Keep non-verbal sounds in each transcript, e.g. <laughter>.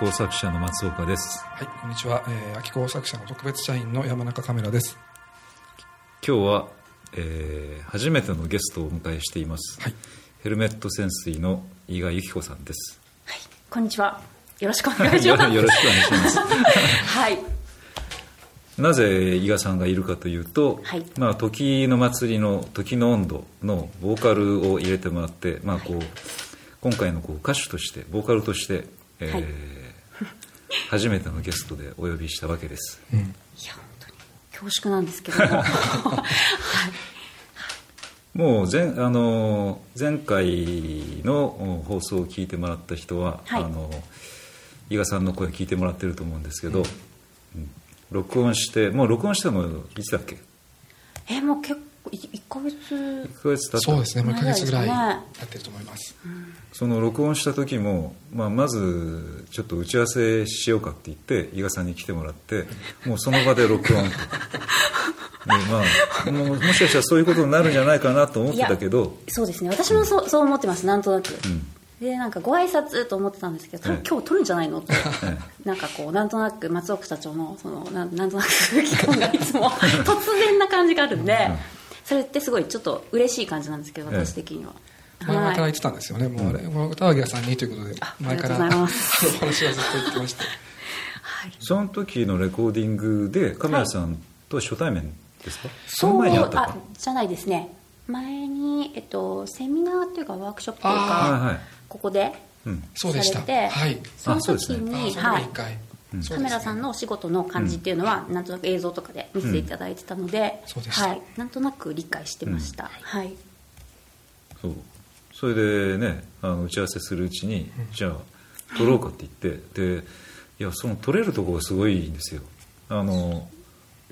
工作者の松岡ですはい、こんにちは。えー、秋工作者の特別社員の山中カメラです。今日は、えー初めてのゲストをお迎えしています、はい。ヘルメット潜水の伊賀由紀子さんですはい、こんにちは。よろしくお願いしよます。ろ <laughs> よろしくお願いします <laughs> はい。なぜ伊賀さんがいるかというと、はいまあ、時の祭りの「時の温度」のボーカルを入れてもらって、まあこう今回のこう歌手としてボーカルとして、えーはい初めてのゲストでお呼びしたわけですうん。いや、本当に恐縮なんですけども。<laughs> はい。もう前あの前回の放送を聞いてもらった人は、はいあの伊賀さんの声聞いてもらってると思うんですけど、うん録音してもう録音したのいつだっけ？え、もう結構、い一ヶ月。1ヶ月経ったそうですね。もう1ヶ月ぐらい長いやですねってると思います。その録音した時も、まあ、まずちょっと打ち合わせしようかって言って伊賀さんに来てもらってもうその場で録音 <laughs> で、まあ、もしかしたらそういうことになるんじゃないかなと思ってたけどそうですね。私もそう、そう思ってます。なんとなく。んで、なんかご挨拶と思ってたんですけど、今日撮るんじゃないのって。えなんかこう、なんとなく松岡社長の、その、なんなんとなく空気感がいつも <laughs> 突然な感じがあるんで、それってすごいちょっと嬉しい感じなんですけど、ええ私的には。前々からはい。言ってたんですよね。もうあれ、もう歌わさんにということであ、前からありがとうございますお話はずっと言ってまして。はいその時のレコーディングでカメラさんと初対面ですか、そそうの前にあったあか？じゃないですね前に、えっと、セミナーっていうかワークショップというはいかはいここでうんそうでした。はい。そのあそうですね時に、あそのはい時一回。カメラさんのお仕事の感じっていうのは、なんとなく映像とかで見せていただいてたので、そうでしたはい、なんとなく理解してました、はい。そう。それでねあの打ち合わせするうちに、じゃあ撮ろうかって言ってでいやその撮れるところがすごいんですよ。あの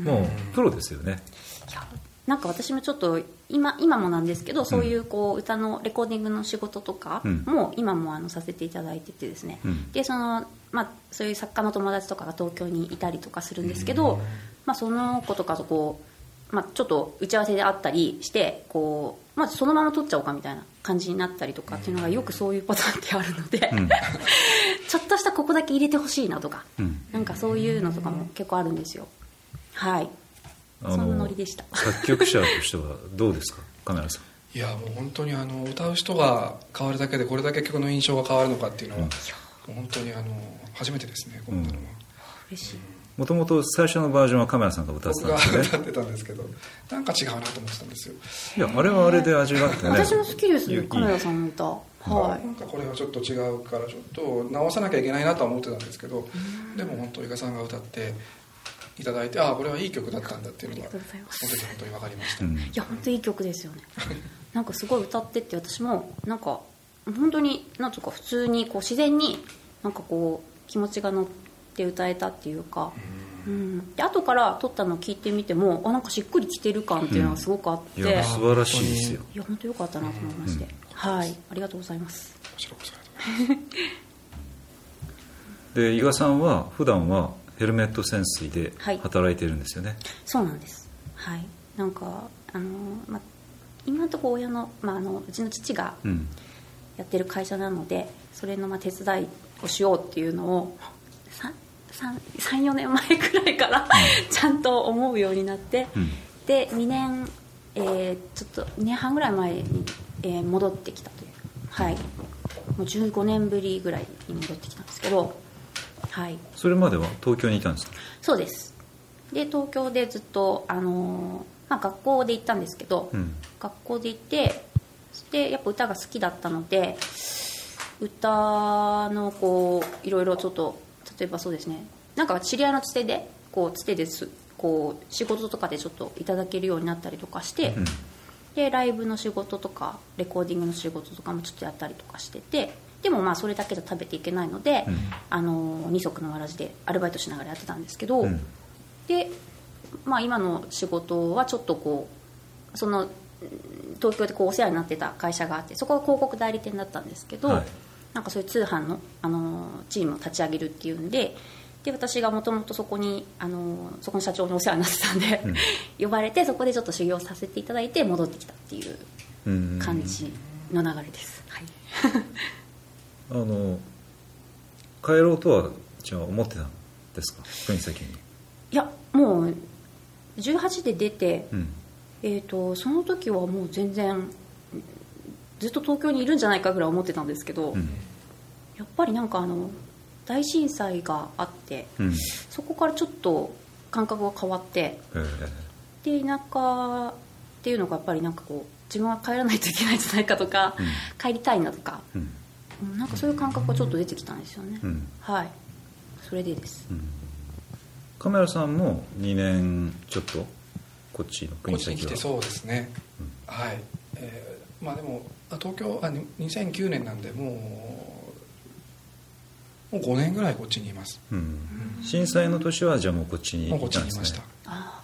もうプロですよね、いやなんか私もちょっと今今もなんですけどそういうこう歌のレコーディングの仕事とかうん。も今もあのさせていただいててですね、うん。でその、まあ、そういう作家の友達とかが東京にいたりとかするんですけど、まあ、その子とかとこう、まあ、ちょっと打ち合わせであったりしてこう、まあ、そのまま撮っちゃおうかみたいな感じになったりとかっていうのがよくそういうパターンってあるので、うん。<laughs> ちょっとしたここだけ入れてほしいなとか、うん。なんかそういうのとかも結構あるんですよ。はい。あそんなノリでした。作曲者としてはどうですか？カメラさん。いや、もう本当にあの、歌う人が変わるだけで、これだけ曲の印象が変わるのかっていうのは、本当にあの、初めてですね、こんなのは。嬉しい。もともと最初のバージョンはカメラさんが歌って僕たんですよねが歌ってたんですけど、なんか違うなと思ってたんですよ。いやあれはあれで味があってね。私も好きですいいよカメラさんの歌。はい。なんかこれはちょっと違うからちょっと直さなきゃいけないなとは思ってたんですけどでも本当伊賀さんが歌っていただいてああこれはいい曲だったんだっていうのがありがとうございますその時本当に分かりました、うん。いや本当いい曲ですよね。<laughs> なんかすごい歌ってって私もなんか本当になんとか普通にこう自然になんかこう気持ちが乗って歌えたっていうか。うん、で後から撮ったのを聞いてみてもあなんかしっくりきてる感っていうのがすごくあって、いいやや素晴らしいですよ。本当よかったなと思いまして、はいありがとうござい。ますこちらこそありがとうございます。<laughs> で伊賀さんは普段はヘルメット潜水ではい。働いてるんですよね、そうなんです。はい。なんかあの、ま、今のところ親の,、まあ、あのうちの父がうん。やってる会社なのでそれのまあ手伝いをしようっていうのを34年前くらいから、ちゃんと思うようになって、うん。で2年、えーちょっと2年半ぐらい前に、えー戻ってきたという。はい。もう15年ぶりぐらいに戻ってきたんですけどはい。それまでは東京にいたんですか？そうです。で東京でずっと、あのーまあ、学校で行ったんですけど、うん。学校で行ってでやっぱ歌が好きだったので歌のこういろいろちょっと例えばそうですね。なんか知り合いのつてでこうつてですこう仕事とかでちょっといただけるようになったりとかして、うん。でライブの仕事とかレコーディングの仕事とかもちょっとやったりとかしててでもまあそれだけじゃ食べていけないので、うん。あの二足のわらじでアルバイトしながらやってたんですけど、うん。で、まあ、今の仕事はちょっとこうそのうん東京でこうお世話になってた会社があってそこは広告代理店だったんですけど、はいなんかそういう通販の、あのチームを立ち上げるっていうんでで私がもともとそこに、あのそこの社長にお世話になってたんで、<laughs> 呼ばれてそこでちょっと修行させていただいて戻ってきたっていううん。感じの流れです、はい、<laughs> あの帰ろうとはじゃあ思ってたんですか？国崎に。いやもう18で出て、うん。えー、とその時はもう全然ずっと東京にいるんじゃないかぐらい思ってたんですけど、うんやっぱりなんかあの大震災があってうん。そこからちょっと感覚が変わってえ。で田舎っていうのがやっぱりなんかこう自分は帰らないといけないんじゃないかとか、うん。帰りたいなとか、ーうん。うんなんかそういう感覚がちょっと出てきたんですよね、うん。はい。それでです。うん。カメラさんも2年ちょっとこっちのこっ国崎はちに来てそうですね、はい、えーまあでもあ東京あに2009年なんでもうもう5年ぐらいこっちにいます。うん。震災の年はじゃあもうこっちにいたんですね。ちにいました。あ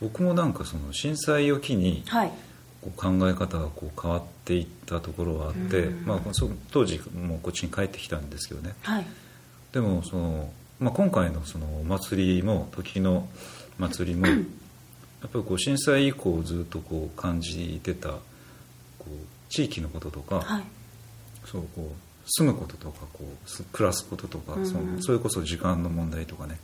僕もなんかその震災を機に考え方がこう変わっていったところはあって、うん。まあ、そ当時もうこっちに帰ってきたんですけどね。はい。でもその、まあ、今回のそのお祭りも時の祭りも <clears throat> やっぱりこう震災以降ずっとこう感じてたこう地域のこととか、はい。そうこう住むこととかこうす暮らすこととか、うんそのそれこそ時間の問題とかね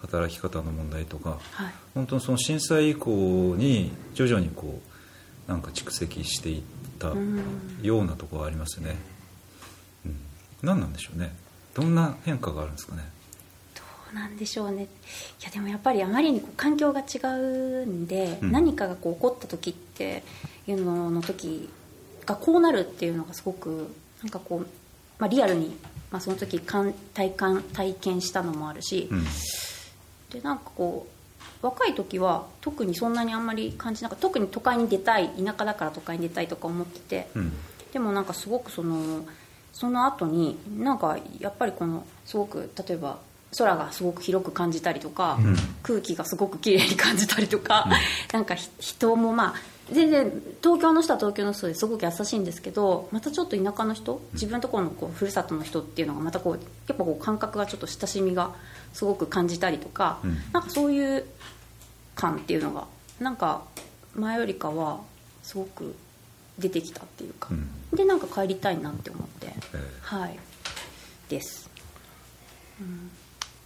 働き方の問題とかはい。本当にその震災以降に徐々にこうなんか蓄積していったうん。ようなところはありますね、うん、何なんでしょうね。どんな変化があるんですかね。どうなんでしょうね。いやでもやっぱりあまりにこう環境が違うんで、うん。何かがこう起こった時っていうのの時がこうなるっていうのがすごくなんかこう、まあ、リアルに、まあ、その時感体感体験したのもあるし、うん。でなんかこう若い時は特にそんなにあんまり感じなかった。特に都会に出たい田舎だから都会に出たいとか思ってて、うん。でもなんかすごくそのその後になんかやっぱりこのすごく例えば空がすごく広く感じたりとか、うん。空気がすごく綺麗に感じたりとか、なんかひ人もまあ全然東京の人は東京の人ですごく優しいんですけどまたちょっと田舎の人自分のところのこうふるさとの人っていうのがまたこう結構こう感覚がちょっと親しみがすごく感じたりとか、うん。なんかそういう感っていうのがなんか前よりかはすごく出てきたっていうか、うん。でなんか帰りたいなって思って。えはい。です。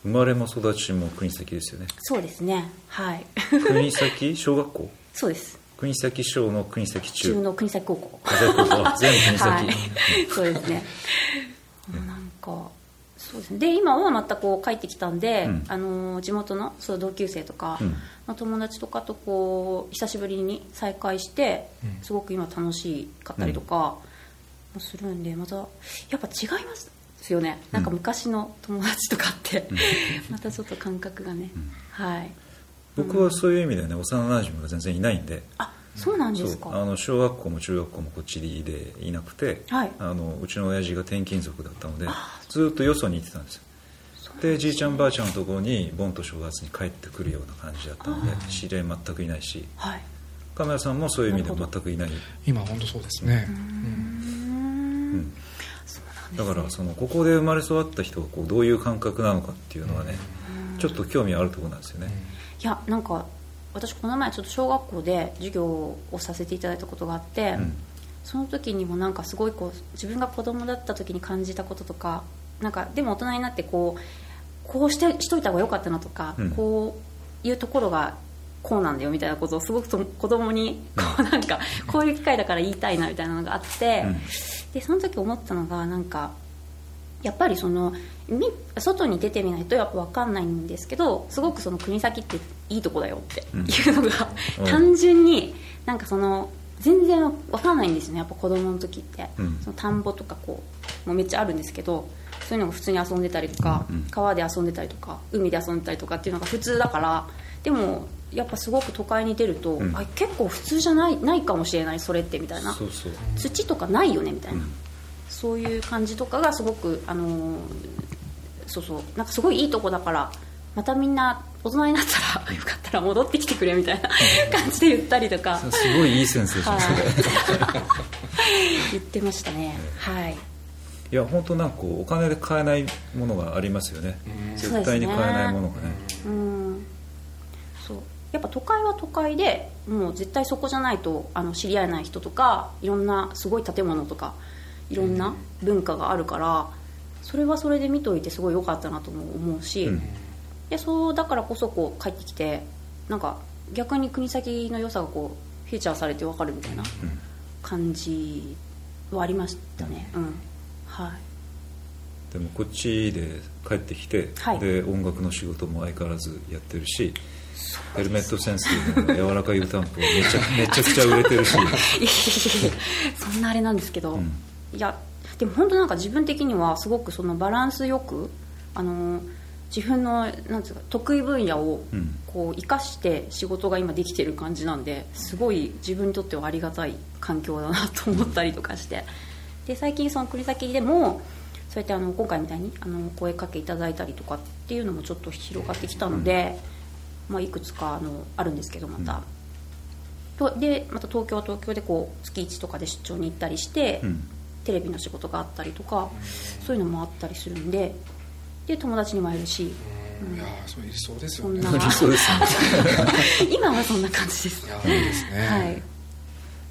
生まれも育ちも国崎ですよね。そうですね。はい。国崎小学校？<laughs> そうです国崎小の国崎中。中の国際高校。あ全国崎、はい、そうですね。なんかそうですね。で今はまたこう帰ってきたんで、うん。あの地元のそう同級生とかうん。の友達とかとこう久しぶりに再会して、うん。すごく今楽しかったりとかもするんでまたやっぱ違いますよね。なんか昔の友達とかって、<laughs> またちょっと感覚がね、はい。僕はそういう意味ではね幼なじみが全然いないんで。あそうなんですか。あの小学校も中学校もこっちでいなくて、はい。あのうちの親父が転勤族だったのでずっとよそに行ってたんですよ。でじいちゃんばあちゃんのところに盆と正月に帰ってくるような感じだったので知り合い全くいないしはい。カメラさんもそういう意味で全くいない、今本当そうですね、うん。だね。からそのここで生まれ育った人がこうどういう感覚なのかっていうのはねちょっと興味あるところなんですよね、いやなんか私この前ちょっと小学校で授業をさせていただいたことがあって、うん。その時にもなんかすごいこう自分が子供だった時に感じたこととかなんかでも大人になってこうこうしてしといた方が良かったなとか、うん。こういうところがこうなんだよみたいなことをすごくと子供にこうなんかこういう機会だから言いたいなみたいなのがあって、うん。でその時思ったのがなんかやっぱりそのみ外に出てみないとやっぱ分かんないんですけどすごくその国先っていいとこだよっていうのが、うん。単純になんかその全然分かんないんですよねやっぱ子供の時って、うん。その田んぼとかこうもうめっちゃあるんですけどそういうのが普通に遊んでたりとか、うん川で遊んでたりとか海で遊んでたりとかっていうのが普通だからでもやっぱすごく都会に出ると、うん。あ結構普通じゃないないかもしれないそれってみたいな。土とかないよねみたいな、うん。そういう感じとかがすごくあのーそうそう。なんかすごいいいとこだからまたみんな大人になったらよかったら戻ってきてくれみたいな感じで言ったりとか。すごいいい先生じゃんそれ、はい。言ってましたね。はい。いや本当なんかお金で買えないものがありますよね。絶対に買えないものがね。うん。そう。やっぱ都会は都会でもう絶対そこじゃないとあの知り合えない人とかいろんなすごい建物とかいろんな文化があるからそれはそれで見といてすごい良かったなとも思うし、うんでそうだからこそこう帰ってきてなんか逆に国先の良さがこうフィーチャーされて分かるみたいなうん感じはありましたね。うん。はい。でもこっちで帰ってきて、はい。で音楽の仕事も相変わらずやってるしヘルメットセンスの柔らかい湯たんぽめちゃ <laughs> めちゃくちゃ売れてるし、いやいやいやそんなあれなんですけど、うん。いやでも本当なんか自分的にはすごくそのバランスよくあの自分のなんつうか得意分野をうん。こう生かして仕事が今できてる感じなんですごい自分にとってはありがたい環境だなと思ったりとかして。で最近その栗崎でもそうやってあの今回みたいにあの声かけいただいたりとかっていうのもちょっと広がってきたので、まあ、いくつかあのあるんですけどまた。とでまた東京は東京でこう月1とかで出張に行ったりして、うん。テレビの仕事があったりとかそういうのもあったりするんでで友達にも会えるし。いやーそういそうですよね。<laughs> 今はそんな感じです。いやいいですね、はい。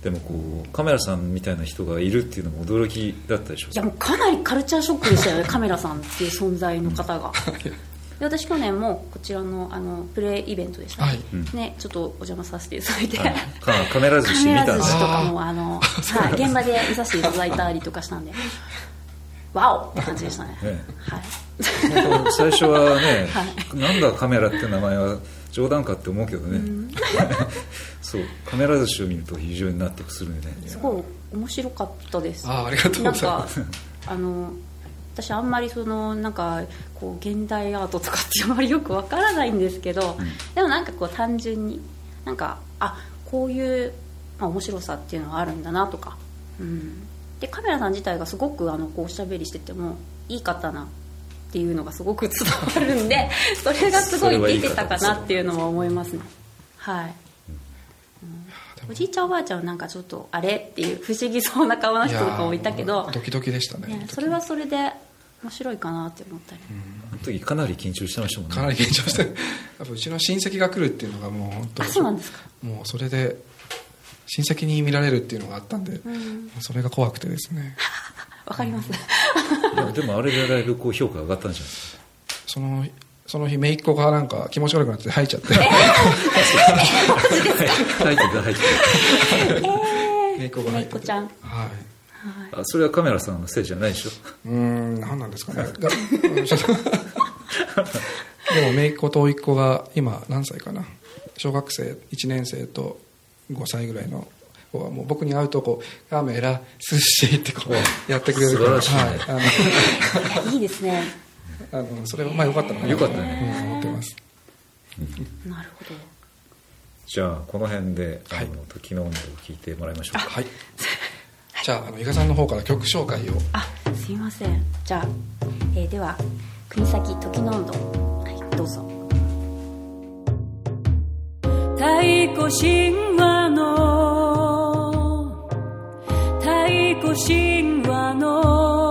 でもこうカメラさんみたいな人がいるっていうのも驚きだったでしょいやもうかなりカルチャーショックでしたよね <laughs> カメラさんっていう存在の方が。で私去年もこちらのあのプレイイベントでした、はい。うんね、ちょっとお邪魔させていただいて、はい。カ <laughs> カメラ寿カ司見たんでメラ寿司とかもあの、はい、現場で見させていただいたりとかしたんで。ワオって感じでしたね。ね。はい最初はね、<laughs> はなんだカメラって名前は冗談かって思うけどね、<laughs> そうカメラ寿司を見ると非常に納得するね。すごい面白かったです。あーありがとうございます。なんかあの私あんまりそのなんかこう現代アートとかってあまりよくわからないんですけど、でもなんかこう単純になんかあこういう、まあ、面白さっていうのがあるんだなとか、うん、でカメラさん自体がすごくあのこうおしゃべりしててもいい方なっていうのがすごく伝わるんで <laughs> それがすごい出てたかなっていうのは思いますね。はい。おじいちゃんおばあちゃんはなんかちょっとあれっていう不思議そうな顔の人とかもいたけやどードキドキでしたねね、それはそれで面白いかなって思ったり、あの時かなり緊張してましたもんね。かなり緊張してやっぱうちの親戚が来るっていうのがもう本当あそうなんですか。もうそれで親戚に見られるっていうのがあったんで、それが怖くてですね <laughs> わかります、いやでもあれでだいぶこう評価上がったんじゃないですか。そのその日姪っ子がなんか気持ち悪くなって吐いちゃって。入ってた入って姪っ子が吐いてて姪っ子ちゃんはい。たあそれはカメラさんのせいじゃないでしょ？うーん何なんですかね。でも姪っ子と甥っ子が今何歳かな？小学生1年生と5歳ぐらいのもう僕に会うとこうカメラ寿司ってこうやってくれるから。素晴らしいね。はいいや <laughs> いいですね。あのあのそれはまあ良かったのかな。良かったね。うん思ってます。なるほど。じゃあこの辺で「あはい。の時の音頭」を聞いてもらいましょうか。はい。じゃああの伊賀さんの方から曲紹介を。あすいません。じゃあ、えーでは国崎時の温度はいどうぞ。太鼓神話の太鼓神話の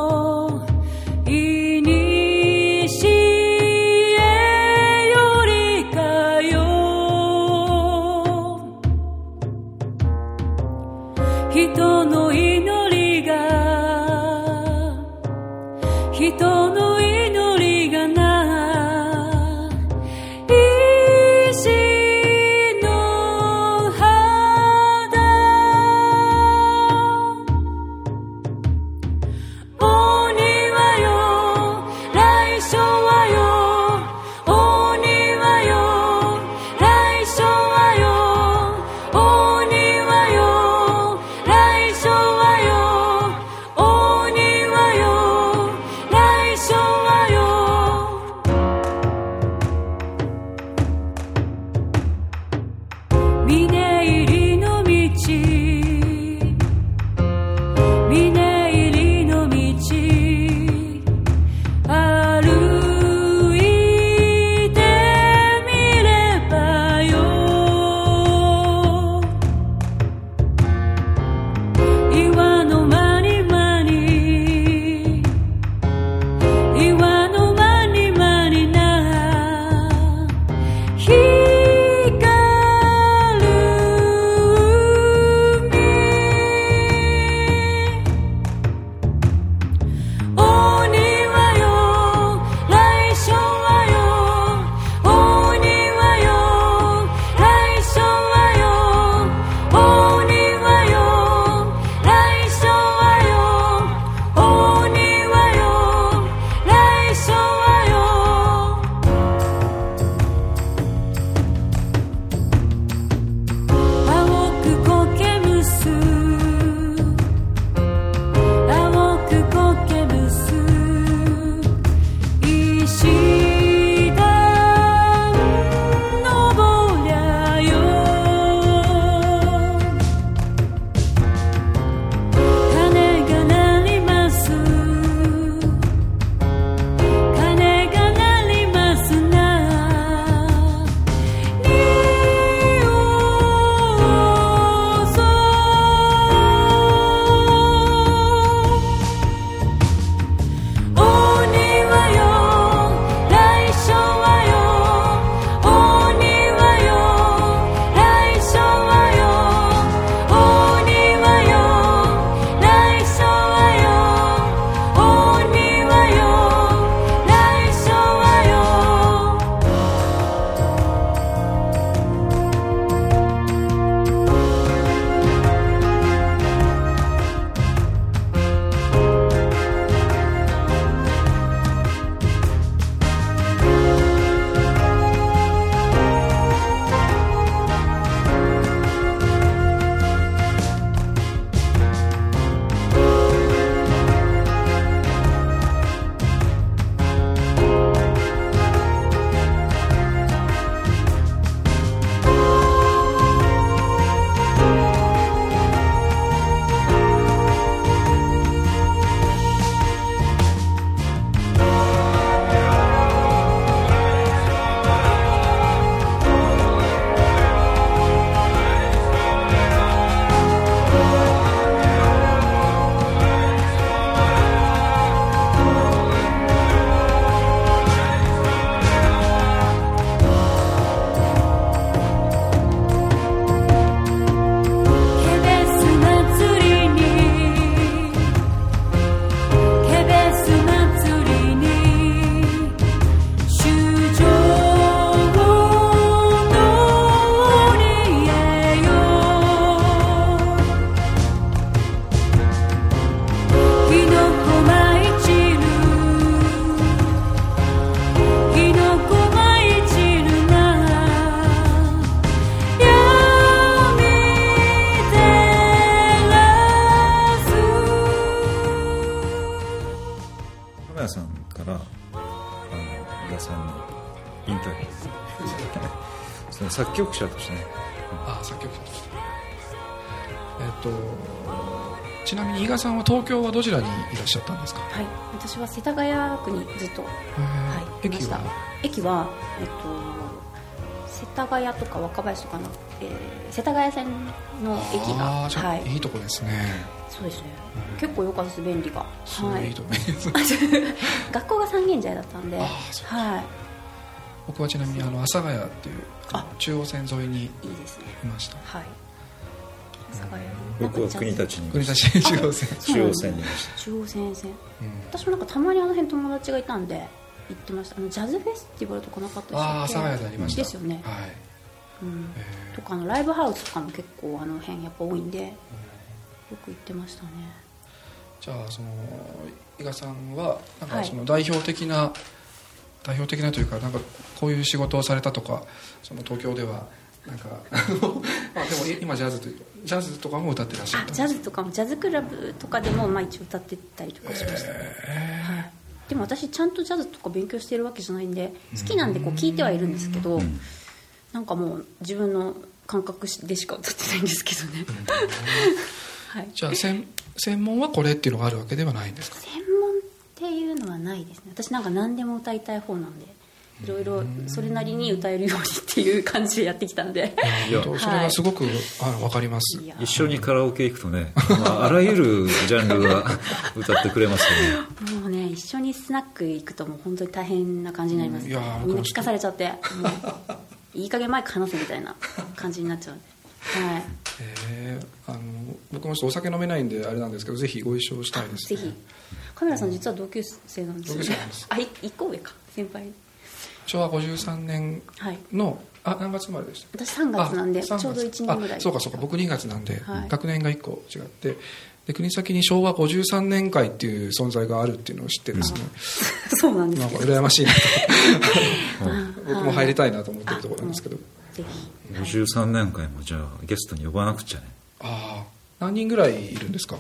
曲者としてね。あ作曲。者としてえっ、とちなみに伊賀さんは東京はどちらにいらっしゃったんですか？はい。私は世田谷区にずっと、はい、いました。駅は？駅は、えっと、世田谷とか若林とかの、えー世田谷線の駅があーじゃあ、はい。い、いとこですね。そうですね。結構良かったです便利が。はい。すごいいいとこです、<laughs> 学校が三軒茶屋だったんで。あーそうは僕はちなみにあの阿佐ヶ谷っていうあ。中央線沿いにいいいいですねました。はい。世田谷。僕は国立に国立中央線。中央線にいました。中央線線うん。私もなんかたまにあの辺友達がいたんで行ってました。あのジャズフェスティバルとかなかったでしたっけ？ああ阿佐ヶ谷でありました。ですよね、はい。うん、えとかあのライブハウスとかも結構あの辺やっぱ多いんでよく行ってましたね。ーじゃあその伊賀さんはなんはい。かその代表的な、代表的なというかなんかこういう仕事をされたとかその東京ではなんか <laughs> まあでも今ジャズとジャズとかも歌ってらっしゃったんですあジャズとかもジャズクラブとかでもまあ一応歌ってたりとかしました、はい、でも私ちゃんとジャズとか勉強してるわけじゃないんで好きなんでこう聞いてはいるんですけどなんかもう自分の感覚でしか歌ってないんですけどね。<laughs> はい。じゃあ専専門はこれっていうのがあるわけではないんですか？専門っていうのはないですね。私なんか何でも歌いたい方なんでいろいろそれなりに歌えるようにっていう感じでやってきたんで。いや本当それがすごく、あの分かります。一緒にカラオケ行くとね、まあ、あらゆるジャンルが <laughs> 歌ってくれますよね。もうね一緒にスナック行くともう本当に大変な感じになります、みんな聞かされちゃっていい加減マイク離せみたいな感じになっちゃうんで。はい。えーあの僕もちょっとお酒飲めないんであれなんですけどぜひご一緒したいです、ね、ぜひカメラさん実は同級生なんですよね。あい一個上か。先輩。昭和53年はい。のあ何月生まれでした？私3月なんであ3月。ちょうど1年ぐらいあそうかそうか。僕2月なんで、はい。学年が1個違って。で国先に昭和53年会っていう存在があるっていうのを知ってですね、<laughs> そうなんですなんか羨ましいなと。う <laughs> ん僕も入りたいなと思ってるところなんですけど。ぜひ。53年間もじゃあゲストに呼ばなくちゃね。ああ何人ぐらいいるんですか？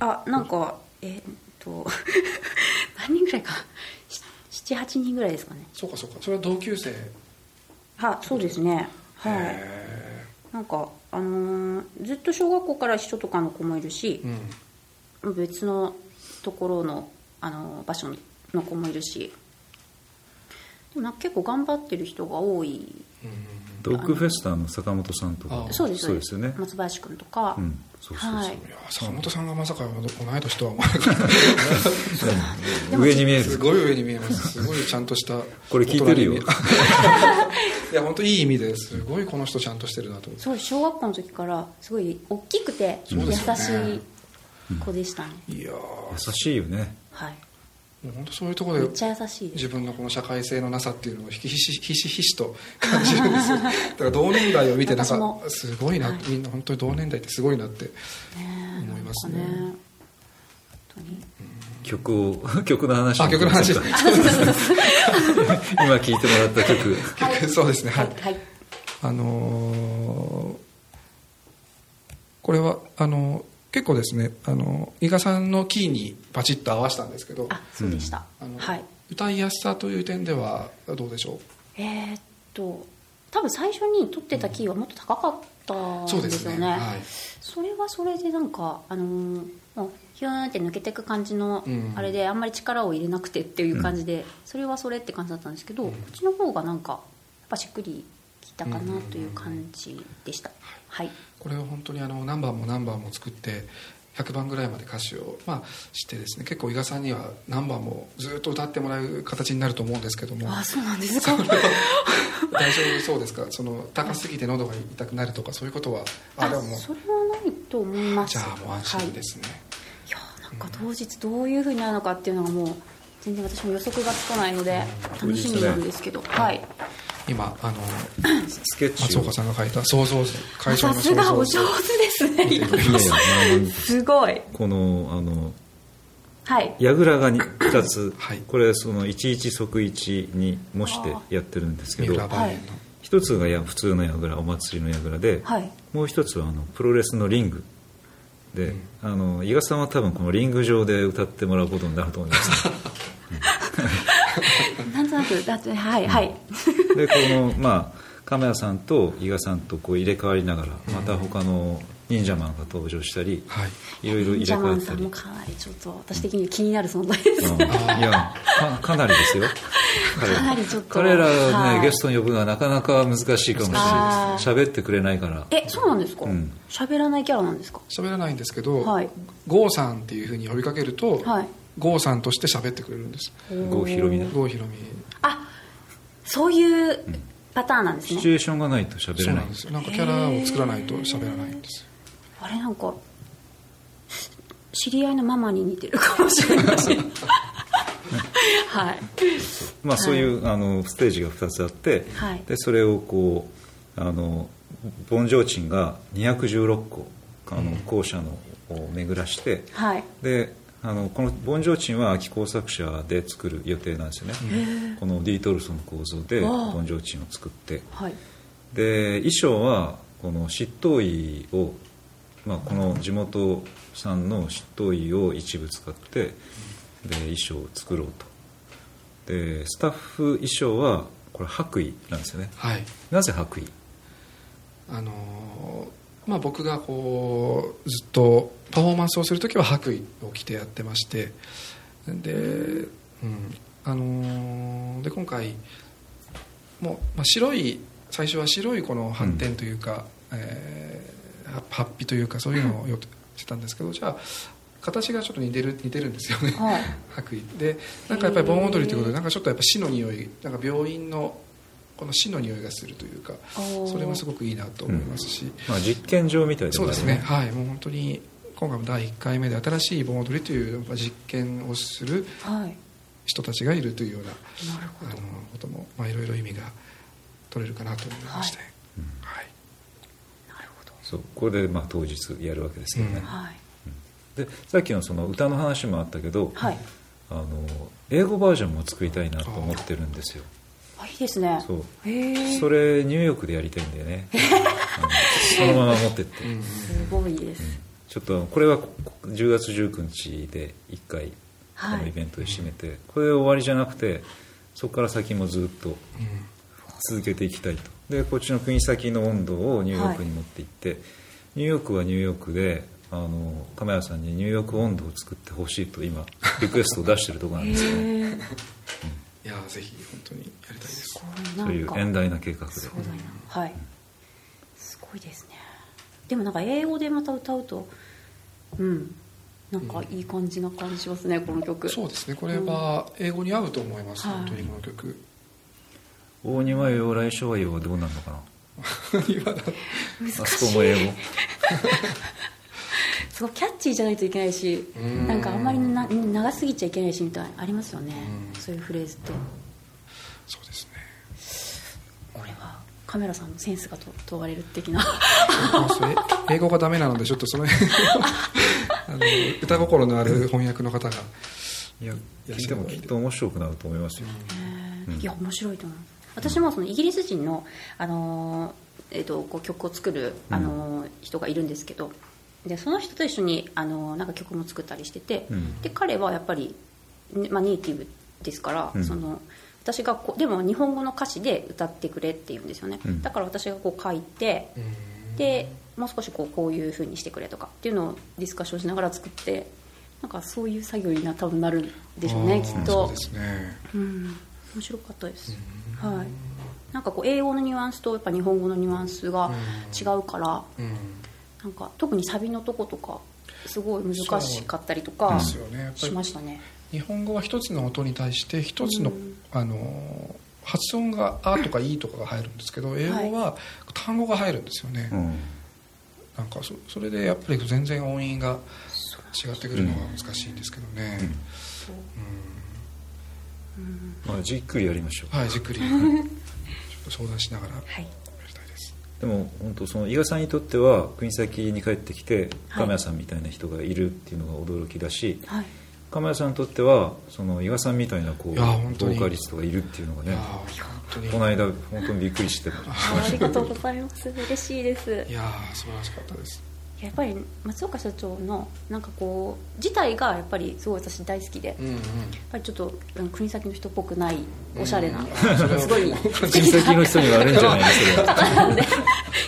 あなんかえと <laughs> 何人ぐらいか。78人ぐらいですかね。そうかそうか。それは同級生。はそうですね。はい。へなんかあのーずっと小学校から一緒とかの子もいるしえ、うん。別のところの、あのー場所の子もいるし。でも結構頑張ってる人が多いドッグフェスターの坂本さんとか。あそうですそうです。よね。松林君とか、うんそうそうそう、はい。坂本さんがまさか同い年とは。思わなかっ上に見える。たすごい上に見えますすごいちゃんとしたこれ聞いてるよ。<laughs> いや本当いい意味です。ごいこの人ちゃんとしてるなと。思ってそう小学校の時からすごい大きくて優しい子でしたね、いやー。優しいよね。はいもう本当そういうところで自分のこの社会性のなさっていうのをひしひしひしと感じるんですよだから同年代を見てなんかすごいな、みんな本当に同年代ってすごいなってね思いますねなんか本当に曲を曲の話あ曲の話今聞いてもらった曲そうですねはい、はいあのーこれはあのー結構ですね、あのー伊賀さんのキーにパチッと合わせたんですけどあそうでした、あのはい。歌いやすさという点ではどうでしょえーっと多分最初に取ってたキーはもっと高かったうんそうですんですよね。ねはい。それはそれでなんかあのーもうヒューンって抜けていく感じのうん。あれであんまり力を入れなくてっていう感じで、それはそれって感じだったんですけど、こっちの方がなんかやっぱしっくりきたかなという感じでした、はい。これを本当にあの何番も何番も作って100番ぐらいまで歌詞を、まあ、してですね結構伊賀さんには何番もずっと歌ってもらう形になると思うんですけども。あそうなんですか？<laughs> 大丈夫そうですか？その高すぎて喉が痛くなるとかそういうことはああでもそれはないと思います。じゃあもう安心ですね、い。やーなんか当日どういうふうになるのかっていうのがもう全然私も予測がつかないので楽しみなんですけど、はい今あのスケッチを。松岡さんが書いた想像図。さのすがお上手ですね。すごい。このあのはい。櫓が2つ、はい。これその11即1に模してやってるんですけど一つがや普通の櫓お祭りの櫓で、はい。もう一つはあのプロレスのリングで、あの伊賀さんは多分このリング上で歌ってもらうことになると思います、と <laughs> なくだってはいはい。でこのまあ亀谷さんと伊賀さんとこう入れ替わりながらまた他の忍者マンが登場したり、はい。いろいろ入れジャマン替えたりさんもかなりちょっと私的に気になる存在です、うん。いやかかなりですよ。彼かなりちょっと彼らをね、はい。ゲストに呼ぶのはなかなか難しいかもしれない。あです喋ってくれないから。えそうなんですか？うん。喋、らないキャラなんですか？喋らないんですけど、はい。ゴーさんっていうふうに呼びかけると、はい。ゴーさんとして喋ってくれるんです。郷ひろみね。郷ひろみ。あそういうパターンなんですね、シチュエーションがないと喋れなそうない。んですよなんかキャラを作らないと喋らないんです。よあれなんか知り合いのママに似てるかもしれない。しはい。まあ、そういう、あのステージが2つあって、はい。でそれをこうあのボンジョーチンが216個あの校舎のを巡らして、はい。であのこのボンジョーチンは秋工作者で作る予定なんですよね。このディートルソンの構造でボンジョーチンを作って。はい。で衣装はこの執刀医を、まあ、この地元産の執刀医を一部使ってで衣装を作ろうと。でスタッフ衣装はこれ白衣なんですよね。はい。なぜ白衣？あのーまあ、僕がこうずっとパフォーマンスをする時は白衣を着てやってましてで,、うんあのーで今回もう、まあ、白い最初は白いこの斑点というか、えーはハッピというかそういうのをよしてたんですけどじゃあ形がちょっと似てる似てるんですよね、はい。<laughs> 白衣。でなんかやっぱり盆踊りということでなんかちょっとやっぱ死の匂いなんか病院のこの死の匂いがするというかそれもすごくいいなと思いますし、まあ、実験場みたいでもあるそうですね。はい。もう本当に今回も第1回目で新しい盆踊りという実験をするはい。人たちがいるというようななるほあのことも、まあ、いろいろ意味が取れるかなと思いまして、はい。なるほど。そうこれでまあ当日やるわけですけどね、うん。はい。でさっきのその歌の話もあったけど、はい。あの英語バージョンも作りたいなと思ってるんですよあいいですね。そう。それニューヨークでやりたいんだよね、<laughs> うんそのまま持ってって、すごいです、ちょっとこれは10月19日で1回こはい。のイベントで締めて、これで終わりじゃなくてそこから先もずっと続けていきたいと。でこっちの国先の温度をニューヨークに持っていって、ニューヨークはニューヨークであの亀谷さんにニューヨーク温度を作ってほしいと今リクエストを出してるところなんですよねいやーぜひ本当にやりたいです。そういう遠大な計画で。そうだなはい。すごいですね。でもなんか英語でまた歌うとうん。なんかいい感じな感じしますねこの曲。そうですね。これは英語に合うと思います、はい。本当にこの曲。大庭よ来生はよはどうなるのかな？<laughs> 今だ。あそこも英語？<laughs> すごいキャッチーじゃないといけないしうん。なんかあんまりな長すぎちゃいけないしみたいなありますよね。うん。そういうフレーズってそうですね。これはカメラさんのセンスがと問われる的な。英語がダメなのでちょっとその辺 <laughs> あの歌心のある翻訳の方がいやいや聞いてもきっと面白くなると思いますよ、へえいや面白いと思う。私もそのイギリス人の、あのーえー、とこう曲を作る、あのー人がいるんですけどでその人と一緒に、あのーなんか曲も作ったりしてて、うん。で彼はやっぱり、ねまあ、ネイティブですから、うん。その私がこうでも日本語の歌詞で歌ってくれって言うんですよね、うん。だから私がこう書いてでもう少しこうこういう風にしてくれとかっていうのをディスカッションしながら作ってなんかそういう作業にな多分なるんでしょうねきっと。そうですね。うん、面白かったです、はい。なんかこう英語のニュアンスとやっぱ日本語のニュアンスが違うから、うんなんか特にサビのとことかすごい難しかったりとかですよね。やっぱしりましたね。日本語は一つの音に対して一つの,、うん。あの発音が「あ」とか「い」とかが入るんですけど英語は単語が入るんですよね、うん。なんかそそれでやっぱり全然音韻が違ってくるのが難しいんですけどね、まあ、じっくりやりましょう。はいじっくり。<laughs> ちょっと相談しながら。やはいでも本当その伊賀さんにとっては国崎に帰ってきてはい。亀谷さんみたいな人がいるっていうのが驚きだし、はい。亀谷さんにとってはその伊賀さんみたいなこうボーカリストがいるっていうのがねこの間本当にびっくりしてあ <laughs> ありがとうございます。嬉しいです。いやー素晴らしかったですやっぱり松岡社長のなんかこう自体がやっぱりすごい私大好きで、やっうん。うんぱりちょっとうん国先の人っぽくないおしゃれな、うん。すごい国 <laughs> 先の人に悪いんじゃないのそれは。なんで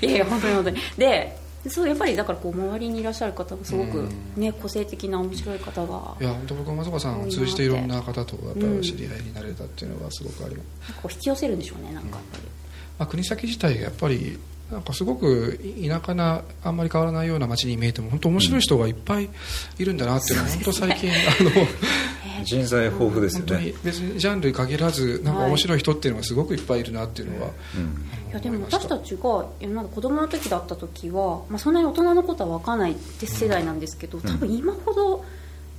いやいや本当に本当に。でそうやっぱりだからこう周りにいらっしゃる方もすごくうん。ね個性的な面白い方がいや本当僕は松岡さんを通じていろんな方とやっぱり知り合いになれたっていうのがすごくあります、こう引き寄せるんでしょうねなんかやっぱり、まあ、国東自体がやっぱりなんかすごく田舎なあんまり変わらないような街に見えても本当面白い人がいっぱいいるんだなっていうのは本当最近、<laughs> あの人材豊富ですよ本当にね、別にジャンルに限らずなんか面白い人っていうのがすごくいっぱいいるなっていうのは、うん。いやでも私たちがいやまだ子供の時だった時は、まあ、そんなに大人のことは分かんないって世代なんですけど、多分今ほど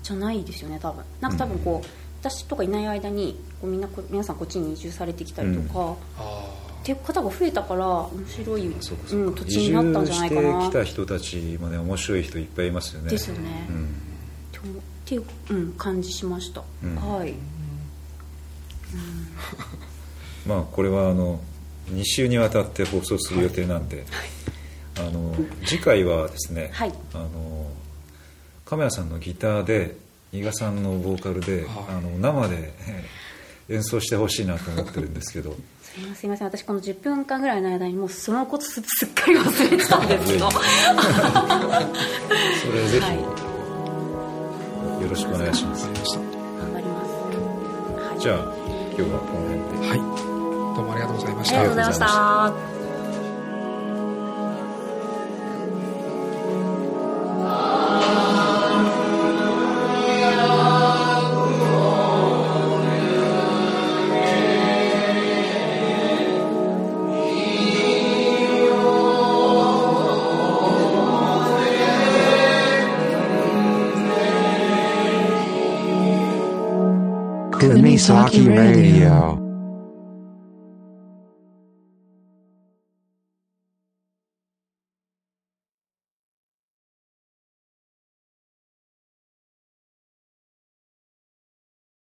じゃないですよね多分。なんか多分こう、私とかいない間にこうみんなこ皆さんこっちに移住されてきたりとか、あっていう方が増えたから面白い、そうかそううかん、土地になったんじゃないか移住なしてきた人たちもね面白い人いっぱいいますよね。ですよね、うん。とっていう、うん、感じしました、うん。はい。まあこれはあの2週にわたって放送する予定なんで、あの次回はですね、はい。あの亀谷さんのギターで伊賀さんのボーカルで、はい。あの生でえー演奏してほしいなと思ってるんですけど。すいません <laughs> すいません。私この10分間ぐらいの間にもうそのことすすっかり忘れてたんですけど。<laughs> それぜひ、はい。よろしくお願いします。頑張ります、はい、じゃあ今日はこの辺で。はい。どうもありがとうございましありがとうたございました「国崎 Radio」